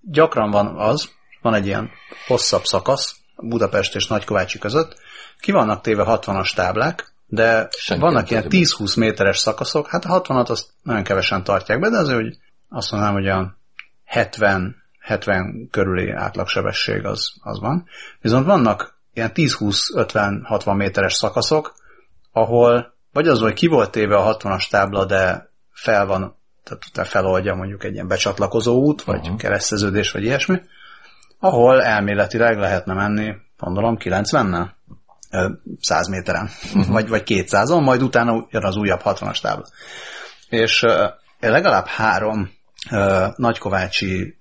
gyakran van az, van egy ilyen hosszabb szakasz Budapest és Nagykovácsi között, ki vannak téve 60-as táblák, de
Senki
vannak ilyen
tartja
10-20 méteres szakaszok, hát a 60-at azt nagyon kevesen tartják be, de azért, hogy azt mondanám, hogy olyan 70, 70 körüli átlagsebesség az, az van. Viszont vannak ilyen 10-20-50-60 méteres szakaszok, ahol vagy az, hogy ki volt téve a 60-as tábla, de fel van, tehát te feloldja mondjuk egy ilyen becsatlakozó út, vagy uh-huh. kereszteződés, vagy ilyesmi, ahol elméletileg lehetne menni, gondolom, 90-nel, Ö, 100 méteren, uh-huh. vagy, vagy 200-on, majd utána jön az újabb 60-as tábla. És legalább három nagykovácsi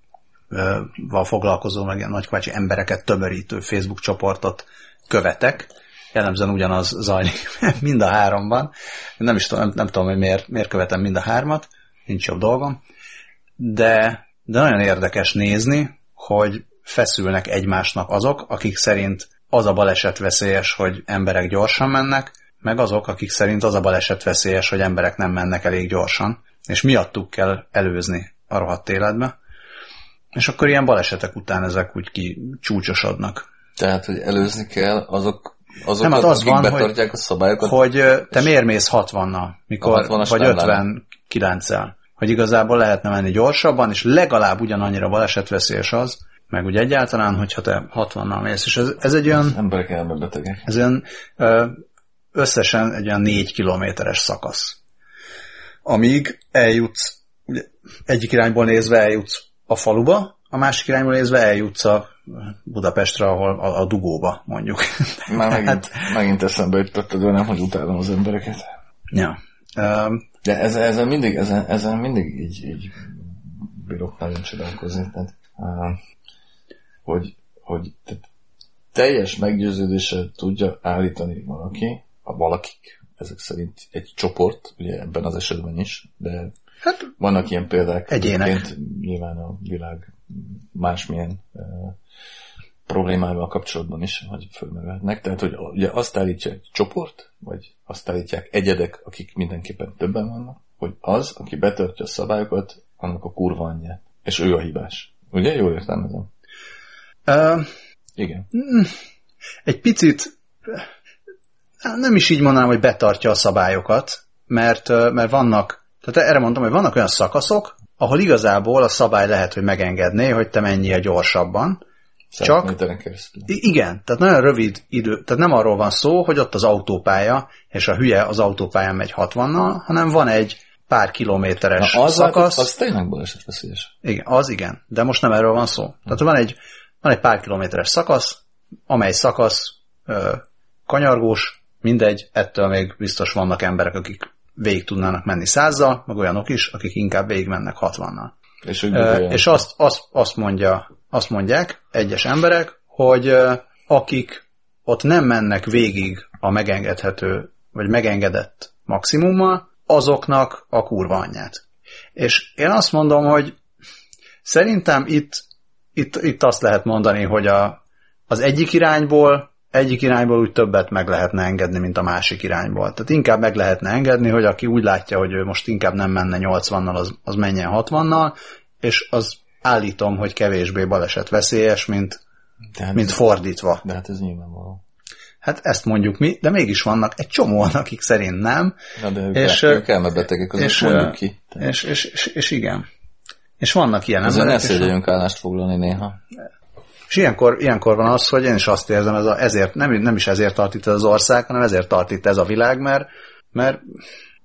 val foglalkozó, meg nagykovácsi embereket tömörítő Facebook csoportot követek. Jellemzően ugyanaz zajlik mind a háromban. Nem is tudom, nem, nem tudom, hogy miért, miért követem mind a hármat, nincs jobb dolgom. De, de nagyon érdekes nézni, hogy feszülnek egymásnak azok, akik szerint az a baleset veszélyes, hogy emberek gyorsan mennek, meg azok, akik szerint az a baleset veszélyes, hogy emberek nem mennek elég gyorsan, és miattuk kell előzni a rohadt életbe. És akkor ilyen balesetek után ezek úgy kicsúcsosodnak.
Tehát, hogy előzni kell azok, azok
Nem, hát az
akik
van,
betartják
hogy-
a szabályokat.
Hogy te miért mész 60-nal, mikor,
A 60-as
vagy
táblán.
59-el. Hogy igazából lehetne menni gyorsabban, és legalább ugyanannyira balesetveszélyes az, meg úgy egyáltalán, hogyha te 60-nal mész. És ez, ez egy olyan,
Emberek elmebetegek.
ez olyan összesen egy olyan 4 kilométeres szakasz. Amíg eljutsz, ugye, egyik irányból nézve eljutsz a faluba, a másik irányból nézve eljutsz a Budapestre, ahol a, a dugóba, mondjuk.
Már megint, megint eszembe jutott nem, hogy utálom az embereket.
ja. Ö,
De ezen, ezen mindig, ezen, ezen mindig így, így bírok nagyon csodálkozni. Tehát, uh, hogy, hogy tehát teljes meggyőződéssel tudja állítani valaki, a valakik, ezek szerint egy csoport, ugye ebben az esetben is, de
hát
vannak ilyen példák.
Egyének.
Nyilván a világ másmilyen uh, problémával kapcsolatban is, hogy fölmerülhetnek. Tehát, hogy ugye azt állítja egy csoport, vagy azt állítják egyedek, akik mindenképpen többen vannak, hogy az, aki betartja a szabályokat, annak a kurva anyját. És ő a hibás. Ugye? Jól értelmezem.
ö,
Igen.
egy picit nem is így mondanám, hogy betartja a szabályokat, mert, mert vannak, tehát erre mondtam, hogy vannak olyan szakaszok, ahol igazából a szabály lehet, hogy megengedné, hogy te menjél gyorsabban. Csak- igen, tehát nagyon rövid idő, tehát nem arról van szó, hogy ott az autópálya, és a hülye az autópályán megy 60-nal, hanem van egy pár kilométeres
Na, az,
szakasz.
az tényleg balesetveszélyes.
Igen, az igen, de most nem erről van szó. Tehát van egy, van egy pár kilométeres szakasz, amely szakasz ö, kanyargós, mindegy, ettől még biztos vannak emberek, akik végig tudnának menni százzal, meg olyanok is, akik inkább végig mennek 60-nal.
És, gondolja,
és azt, azt, azt, mondja, azt mondják egyes emberek, hogy akik ott nem mennek végig a megengedhető, vagy megengedett maximummal, azoknak a kurva anyját. És én azt mondom, hogy szerintem itt, itt, itt azt lehet mondani, hogy a, az egyik irányból egyik irányból úgy többet meg lehetne engedni, mint a másik irányból. Tehát inkább meg lehetne engedni, hogy aki úgy látja, hogy ő most inkább nem menne 80-nal, az, az menjen 60-nal, és az állítom, hogy kevésbé baleset veszélyes, mint,
de, hát,
mint fordítva.
de hát ez nyilvánvaló.
Hát ezt mondjuk mi, de mégis vannak egy csomóan, akik szerint nem,
Na, de ők,
És, ö,
ők elmebetegek, azért
és,
mondjuk ki.
és, és, és, és igen. És vannak ilyen
ne
emberek,
szégyeljünk állást foglalni néha.
És ilyenkor, ilyenkor van az, hogy én is azt érzem, ez a, ezért, nem, nem is ezért tart itt az ország, hanem ezért tart itt ez a világ, mert, mert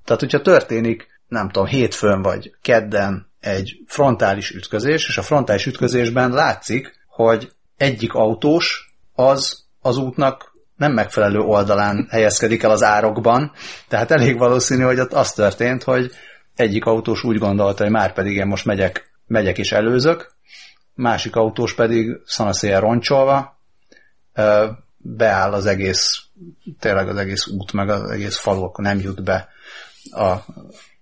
tehát hogyha történik, nem tudom, hétfőn vagy kedden egy frontális ütközés, és a frontális ütközésben látszik, hogy egyik autós az az útnak nem megfelelő oldalán helyezkedik el az árokban, tehát elég valószínű, hogy ott az történt, hogy egyik autós úgy gondolta, hogy már pedig én most megyek, megyek és előzök, másik autós pedig szanaszéjel roncsolva beáll az egész, tényleg az egész út, meg az egész falu, akkor nem jut be a,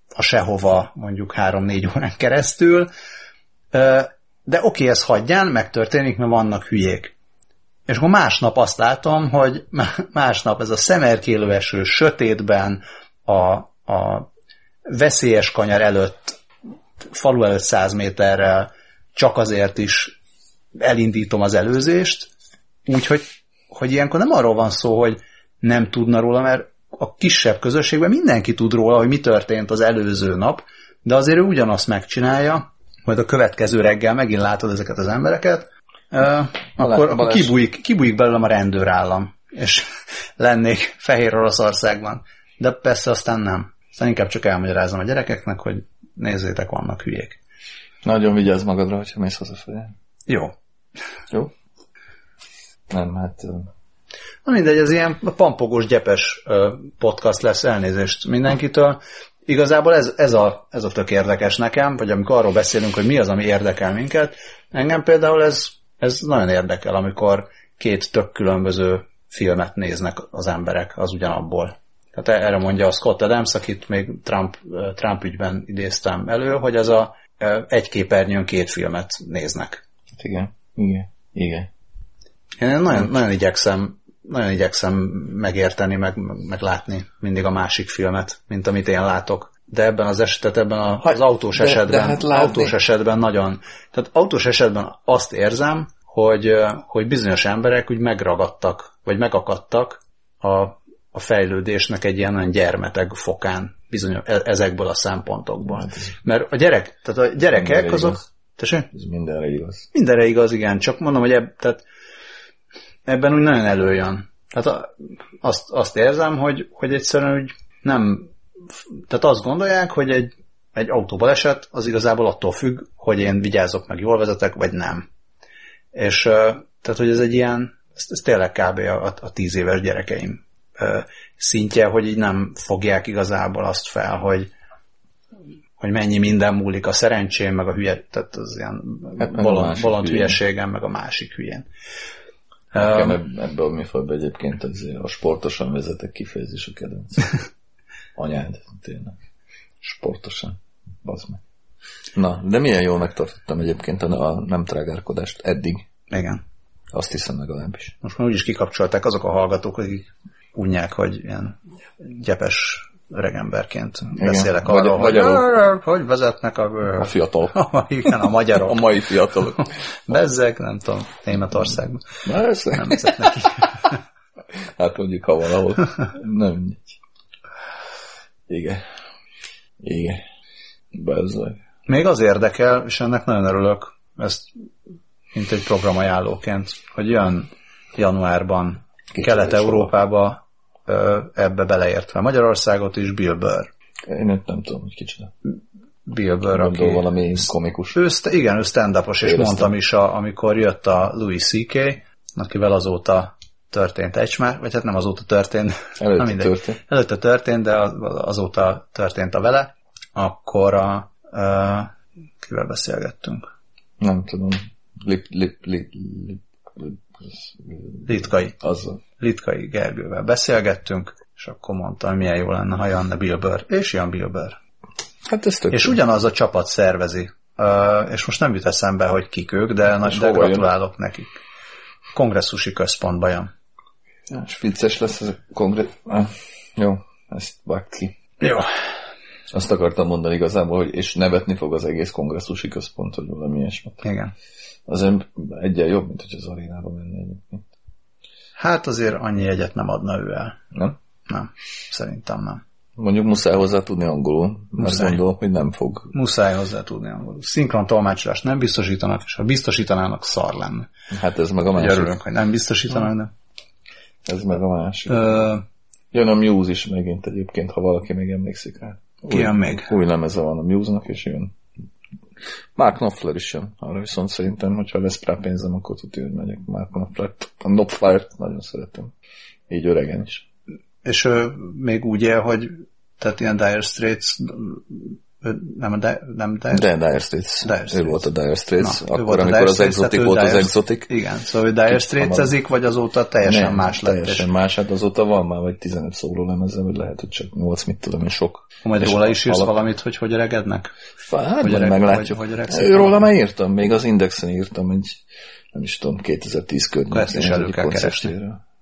a sehova mondjuk három-négy órán keresztül. De oké, ez hagyján, megtörténik, mert vannak hülyék. És akkor másnap azt látom, hogy másnap ez a szemerkélő eső sötétben, a, a veszélyes kanyar előtt, falu előtt száz méterrel csak azért is elindítom az előzést, úgyhogy hogy ilyenkor nem arról van szó, hogy nem tudna róla, mert a kisebb közösségben mindenki tud róla, hogy mi történt az előző nap, de azért ő ugyanazt megcsinálja, majd a következő reggel megint látod ezeket az embereket, uh, akkor, akkor kibújik, kibújik belőlem a rendőrállam, és lennék Fehér Oroszországban. De persze aztán nem. Aztán inkább csak elmagyarázom a gyerekeknek, hogy nézzétek, vannak hülyék.
Nagyon vigyázz magadra, hogyha mész hazafelé.
Jó.
Jó? Nem, hát...
Na mindegy, ez ilyen pampogós, gyepes podcast lesz, elnézést mindenkitől. igazából ez, ez, a, ez a tök érdekes nekem, vagy amikor arról beszélünk, hogy mi az, ami érdekel minket, engem például ez, ez nagyon érdekel, amikor két tök különböző filmet néznek az emberek az ugyanabból. Tehát erre mondja a Scott Adams, akit még Trump, Trump ügyben idéztem elő, hogy ez a egy képernyőn két filmet néznek.
Igen, igen, igen.
Én nagyon, nagyon igyekszem nagyon igyekszem megérteni, meg, meg látni mindig a másik filmet, mint amit én látok. De ebben az esetet, ebben az autós de, esetben, de hát autós esetben nagyon, tehát autós esetben azt érzem, hogy, hogy bizonyos emberek úgy megragadtak, vagy megakadtak a, a fejlődésnek egy ilyen gyermeteg fokán bizonyos, e, ezekből a szempontokból. Hát Mert a gyerek, tehát a gyerekek azok...
Tessék? Ez mindenre igaz.
Mindenre igaz, igen. Csak mondom, hogy eb, tehát ebben úgy nagyon előjön. Tehát azt, azt érzem, hogy, hogy egyszerűen úgy nem... Tehát azt gondolják, hogy egy, egy autóbaleset az igazából attól függ, hogy én vigyázok meg, jól vezetek, vagy nem. És tehát, hogy ez egy ilyen, ez, ez tényleg kb. A, a tíz éves gyerekeim szintje, hogy így nem fogják igazából azt fel, hogy, hogy mennyi minden múlik a szerencsém, meg a hülye, tehát az ilyen hát bolond, bolond hülyeségem, meg a másik hülyén.
Nekem um, ebből mi fog be egyébként az a sportosan vezetek kifejezés a kedvenc. Anyád, tényleg. Sportosan. Bazd meg. Na, de milyen jól megtartottam egyébként a, a nem trágárkodást eddig.
Igen.
Azt hiszem legalábbis.
Most már úgyis kikapcsolták azok a hallgatók, akik unják, hogy ilyen gyepes öregemberként beszélek vagy, arról, hogy, hogy vezetnek a...
A fiatalok.
Igen, a magyarok.
A mai fiatalok.
Bezzek, nem tudom, Németországban.
Persze. Nem vezetnek Hát mondjuk, ha valahol. Nem mindegy. Igen. Igen. Bezzek.
Még az érdekel, és ennek nagyon örülök, ezt mint egy programajánlóként, hogy jön januárban Kelet-Európába ebbe beleértve Magyarországot is Bill Burr.
Én nem, nem tudom, hogy kicsit.
Bill Burr,
aki... valami komikus.
Ő, igen, ő stand és Éreztem. mondtam is, a, amikor jött a Louis C.K., akivel azóta történt egymás, vagy hát nem azóta történt.
Előtte mindegy. történt.
Előtte történt, de azóta történt a vele. Akkor a, a kivel beszélgettünk?
Nem tudom. Lip, lip, lip, lip, lip,
Litkai.
Azzal.
Litkai Gergővel beszélgettünk, és akkor mondtam, milyen jó lenne, ha jönne Bill Burr. És jön Bill Burr.
Hát ez
És ugyanaz a csapat szervezi. Uh, és most nem jut eszembe, hogy kik ők, de, nagy, de gratulálok jön? nekik. Kongresszusi központba jön.
Ja, és vicces lesz ez a kongress... Ah, jó, ezt vág ki.
Jó.
Azt akartam mondani igazából, hogy és nevetni fog az egész kongresszusi központ, hogy valami ilyesmit.
Igen.
Azért egyen jobb, mint hogy az arénába menne egyébként.
Hát azért annyi egyet nem adna ő el.
Nem?
Nem, szerintem nem.
Mondjuk muszáj hozzá tudni angolul, mert gondolom, hogy nem fog.
Muszáj hozzá tudni angolul. Szinkron tolmácsolást nem biztosítanak, és ha biztosítanának, szar lenne.
Hát ez meg a másik.
Örülünk, hogy nem biztosítanak, de...
Ez meg a másik. Ö... Jön a Muse is megint egyébként, ha valaki még emlékszik rá.
Ki jön még?
Új lemeze van a Muse-nak, és jön Mark Knopfler is jön. Arra viszont szerintem, hogyha lesz rá pénzem, akkor tudja, hogy megyek Mark Knopfler. A Knopfler-t nagyon szeretem. Így öregen is.
És ő még úgy él, hogy tehát ilyen Dire Straits nem, de, nem Dire,
de Dire Straits.
Dire Straits.
Ő volt a Dire Straits, Na, akkor, amikor az Exotic volt az Exotic.
Igen, szóval ő Dire Straits ezik, vagy azóta teljesen nem, más lett.
teljesen más, hát azóta van már vagy 15 szóló lemezem, vagy lehet, hogy csak 8, mit tudom én, sok.
Majd róla is írsz alap... valamit, hogy hogy öregednek?
Hát, hogy öreg, meglátjuk. Hogy, hogy róla már írtam, még az Indexen írtam egy, nem is tudom, 2010 környékén.
Ezt is elő kell keresni,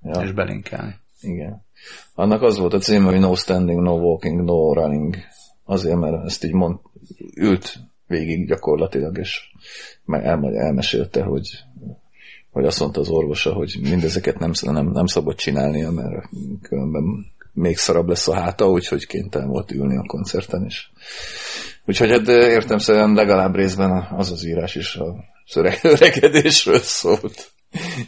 ja. és belinkelni.
Igen. Annak az volt a címe, hogy No Standing, No Walking, No Running azért, mert ezt így mond, ült végig gyakorlatilag, és el, elmesélte, hogy, hogy azt mondta az orvosa, hogy mindezeket nem, nem, nem szabad csinálnia, mert különben még szarabb lesz a háta, úgyhogy kénytelen volt ülni a koncerten is. Úgyhogy hát értem szerint legalább részben az az írás is a öregedésről szólt.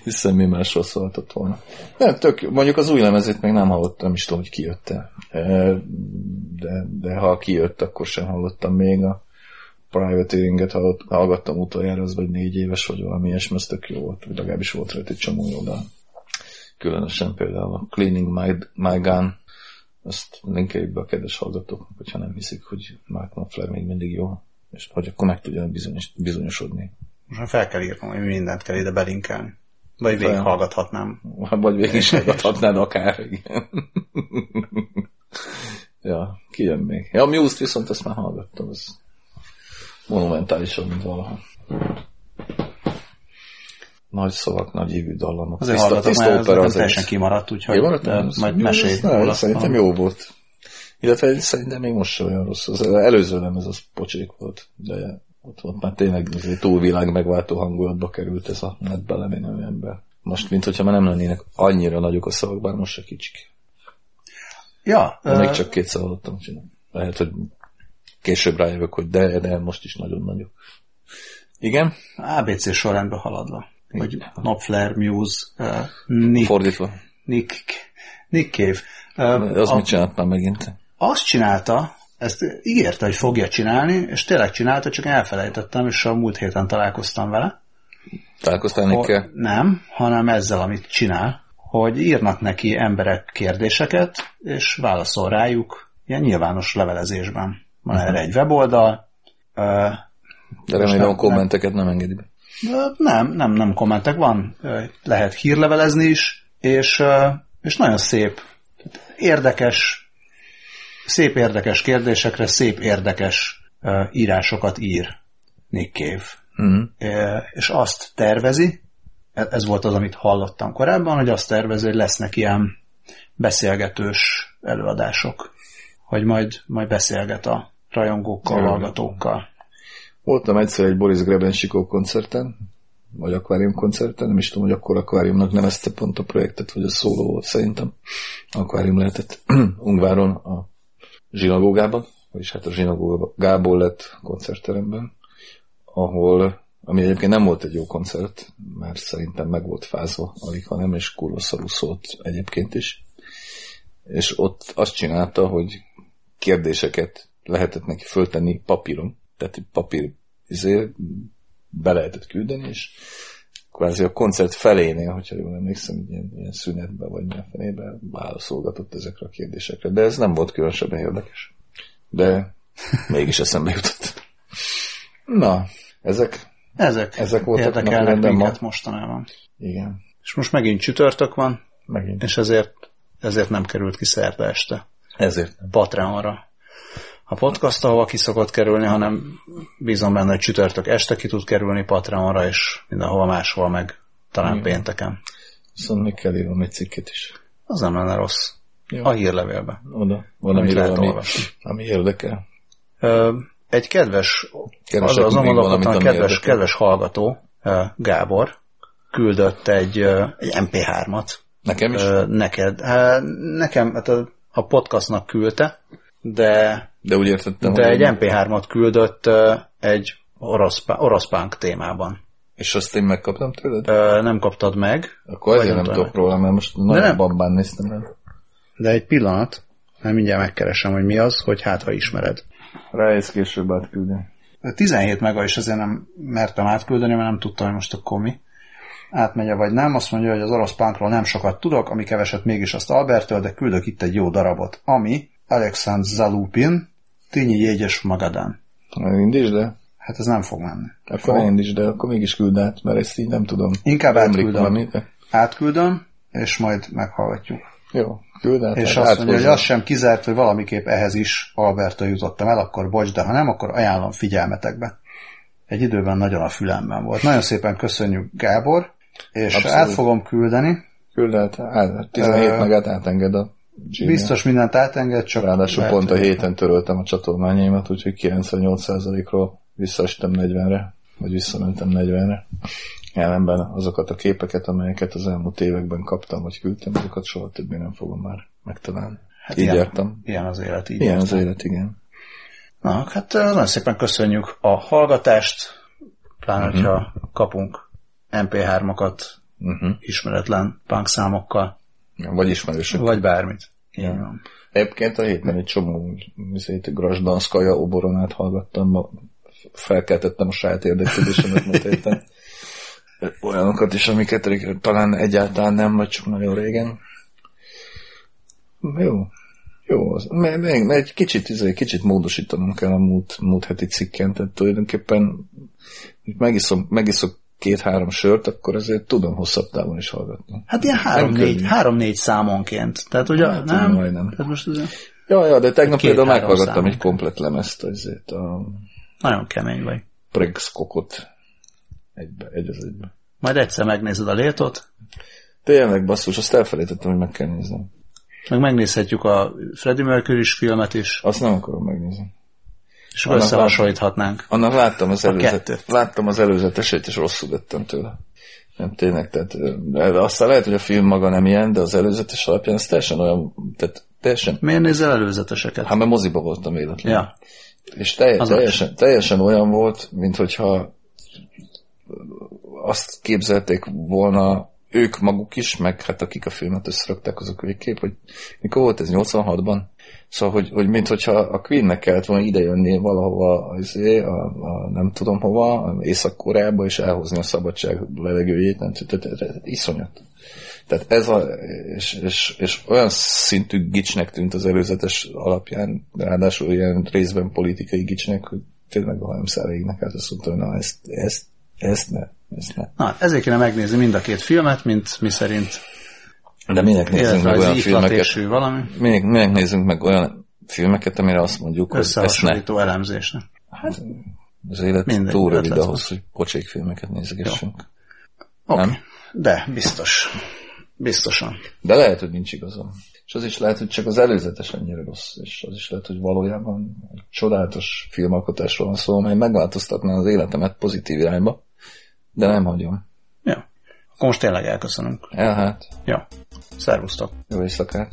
Hiszen mi másról szóltott volna. De tök, mondjuk az új lemezét még nem hallottam, nem is tudom, hogy kijött-e. De, de ha kijött, akkor sem hallottam még a Privateeringet hallgattam utoljára, az vagy négy éves, vagy valami ilyesmi, ez tök jó volt, vagy legalábbis volt rajta egy csomó jó, de különösen például a Cleaning My, My Gun Azt linkeljük be a kedves hallgatóknak, hogyha nem hiszik, hogy Mark Knopfler még mindig jó, és hogy akkor meg tudjanak bizonyos, bizonyosodni.
Most már fel kell írnom, hogy mindent kell ide belinkelni. Vagy végighallgathatnám.
Vagy végig is hallgathatnád akár, igen. ja, ki jön még? Ja, a Muse-t viszont ezt már hallgattam, ez monumentálisan, mint valaha. Nagy szavak, nagy ívű dallamok.
Azért tiszta, tiszta opera az teljesen kimaradt, úgyhogy
kimaradt,
de majd mesélj
róla. Szerintem jó volt. Illetve szerintem még most sem olyan rossz. Az előző nem ez az pocsék volt, de ott, ott már tényleg túlvilág megváltó hangulatba került ez a netbe lemenő ember. Most, mint hogyha már nem lennének annyira nagyok a szavak, bár most se kicsik.
Ja.
De uh... még csak kétszer hallottam csinálni. Lehet, hogy később rájövök, hogy de, de most is nagyon nagyok. Igen?
ABC sorrendben haladva. Vagy Knopfler, Muse, uh, Nick.
Fordítva.
Nick, Nick Cave.
Uh, az a, mit csinált már megint?
Azt csinálta, ezt ígérte, hogy fogja csinálni, és tényleg csinálta, csak elfelejtettem, és a múlt héten találkoztam vele.
Találkoztál Nickkel?
Nem, hanem ezzel, amit csinál, hogy írnak neki emberek kérdéseket, és válaszol rájuk ilyen nyilvános levelezésben. Van uh-huh. erre egy weboldal.
De remélem a kommenteket nem engedi be.
Nem, nem, nem kommentek, van, lehet hírlevelezni is, és, és nagyon szép, érdekes, szép érdekes kérdésekre szép érdekes írásokat ír Nick Cave. Uh-huh. És azt tervezi, e, ez volt az, amit hallottam korábban, hogy azt tervezi, hogy lesznek ilyen beszélgetős előadások, hogy majd, majd beszélget a rajongókkal, hallgatókkal.
Voltam egyszer egy Boris Grebensikó koncerten, vagy akvárium koncerten, nem is tudom, hogy akkor akváriumnak nevezte pont a projektet, vagy a szóló volt szerintem. Akvárium lehetett Ungváron a zsinagógában, vagyis hát a zsinagógából lett koncertteremben, ahol, ami egyébként nem volt egy jó koncert, mert szerintem meg volt fázva, alig ha nem, és kurva szólt egyébként is. És ott azt csinálta, hogy kérdéseket lehetett neki föltenni papíron, tehát papír izé, be lehetett küldeni, és kvázi a koncert felénél, hogyha jól emlékszem, ilyen, ilyen szünetben vagy milyen fenébe válaszolgatott ezekre a kérdésekre. De ez nem volt különösebben érdekes. De mégis eszembe jutott. Na, ezek,
ezek,
ezek voltak
érdekelnek minket ma. mostanában.
Igen.
És most megint csütörtök van,
megint.
és ezért, ezért nem került ki szerte este.
Ezért.
Patreonra a podcast, ahova ki szokott kerülni, hanem bízom benne, hogy csütörtök este ki tud kerülni Patreonra, és mindenhova máshol meg talán Igen. pénteken.
Viszont még kell írnom egy cikket is.
Az nem lenne rossz. Jó. A hírlevélbe.
Oda. Valami, ami, ami érdekel.
Ö, egy kedves, az, azon gondolkodtam, kedves, kedves hallgató, Gábor, küldött egy, egy MP3-at.
Nekem is?
Neked. Nekem, hát a, a podcastnak küldte, de,
de úgy értettem,
de egy MP3-at küldött egy orosz, orosz punk témában.
És azt én megkaptam tőled?
Ö, nem kaptad meg.
Akkor azért nem tudok róla, mert most nagyon babban néztem el.
De egy pillanat, mert mindjárt megkeresem, hogy mi az, hogy hát ha ismered.
Rájössz később átküldeni.
17 mega is azért nem mertem átküldeni, mert nem tudtam, hogy most akkor mi átmegye vagy nem. Azt mondja, hogy az orosz punkról nem sokat tudok, ami keveset mégis azt Albertől, de küldök itt egy jó darabot, ami Alexandr Zalupin, Tényi Jégyes Magadán.
Indítsd de.
Hát ez nem fog menni.
Akkor fog. indítsd de, akkor mégis küld át, mert ezt így nem tudom.
Inkább átküldöm. Valami, de... Átküldöm, és majd meghallgatjuk.
Jó, küld át.
És azt mondja, hogy az sem kizárt, hogy valamiképp ehhez is Alberta jutottam el, akkor bocs, de ha nem, akkor ajánlom figyelmetekbe. Egy időben nagyon a fülemben volt. Nagyon szépen köszönjük, Gábor, és Abszolút. át fogom küldeni.
Küld át, át 17 uh, meg át átenged a
Gmail. Biztos mindent átenged, csak...
Ráadásul pont a héten töröltem a csatornányaimat, úgyhogy 98%-ról visszaestem 40-re, vagy visszamentem 40-re. Ellenben azokat a képeket, amelyeket az elmúlt években kaptam, vagy küldtem, azokat soha többé nem fogom már megtalálni. Hát így ilyen, jártam.
Ilyen az élet, így
Ilyen jártam. az élet, igen.
Na, hát nagyon szépen köszönjük a hallgatást, pláne, uh-huh. hogyha kapunk MP3-okat uh-huh. ismeretlen punk számokkal.
Vagy ismerősök.
Vagy bármit.
Igen. Egyébként a héten egy csomó Grasdanszkaja oboronát hallgattam, ma felkeltettem a saját érdeklődésemet múlt héten. Olyanokat is, amiket talán egyáltalán nem, vagy csak nagyon régen. Jó. Jó, az, mert, mert egy kicsit, izé, kicsit módosítanom kell a múlt, múlt heti cikken, tehát tulajdonképpen megiszom, megiszok két-három sört, akkor azért tudom hosszabb távon is hallgatni.
Hát ilyen három-négy, három-négy számonként. Tehát ugye
Hát,
nem?
majdnem.
Tehát most ez
Ja, ja, de tegnap például meghallgattam
számunk.
egy komplet lemezt, azért a
nagyon kemény vagy.
Pregskokot egybe, egy az egybe.
Majd egyszer megnézed a létot,
Tényleg basszus, azt elfelejtettem, hogy meg kell néznem.
meg megnézhetjük a Freddie mercury filmet is,
Azt nem akarom megnézni.
És
Annak
összehasonlíthatnánk.
Annak láttam az, előzet,
kettőt.
láttam az előzetesét, és rosszul lettem tőle. Nem, tényleg, tehát aztán lehet, hogy a film maga nem ilyen, de az előzetes alapján ez teljesen olyan, tehát teljesen,
Miért nézel előzeteseket?
hát mert moziba voltam véletlenül.
Ja,
És telj, teljesen, teljesen olyan volt, mint hogyha azt képzelték volna ők maguk is, meg hát akik a filmet összerakták, azok végképp, hogy mikor volt ez, 86-ban? Szóval, hogy, hogy mint hogyha a Queennek kellett volna idejönni valahova, azért, a, a, nem tudom hova, Észak-Koreába, és elhozni a szabadság levegőjét, nem tudom, tehát- tehát iszonyat. Tehát ez a, és, és, és olyan szintű gicsnek tűnt az előzetes alapján, ráadásul ilyen részben politikai gicsnek, hogy tényleg valami száraignek át azt mondta, hogy na ezt, ezt, ezt ne, ezt ne.
na, ezért kéne megnézni mind a két filmet, mint mi szerint
De minek nézzünk meg olyan filmeket,
valami
minek, minek nézzünk meg olyan filmeket, amire azt mondjuk, hogy ezt ne.
elemzésnek.
Hát, az élet
Mindegy,
túl rövid ahhoz, hogy pocsék filmeket nézegessünk.
Oké,
Nem?
de biztos. Biztosan.
De lehet, hogy nincs igazam. És az is lehet, hogy csak az előzetes ennyire rossz, és az is lehet, hogy valójában egy csodálatos filmalkotásról van szó, amely megváltoztatná az életemet pozitív irányba, de nem hagyom.
Akkor most tényleg elköszönünk.
El hát,
Jó. Szervusztok.
jó éjszakát!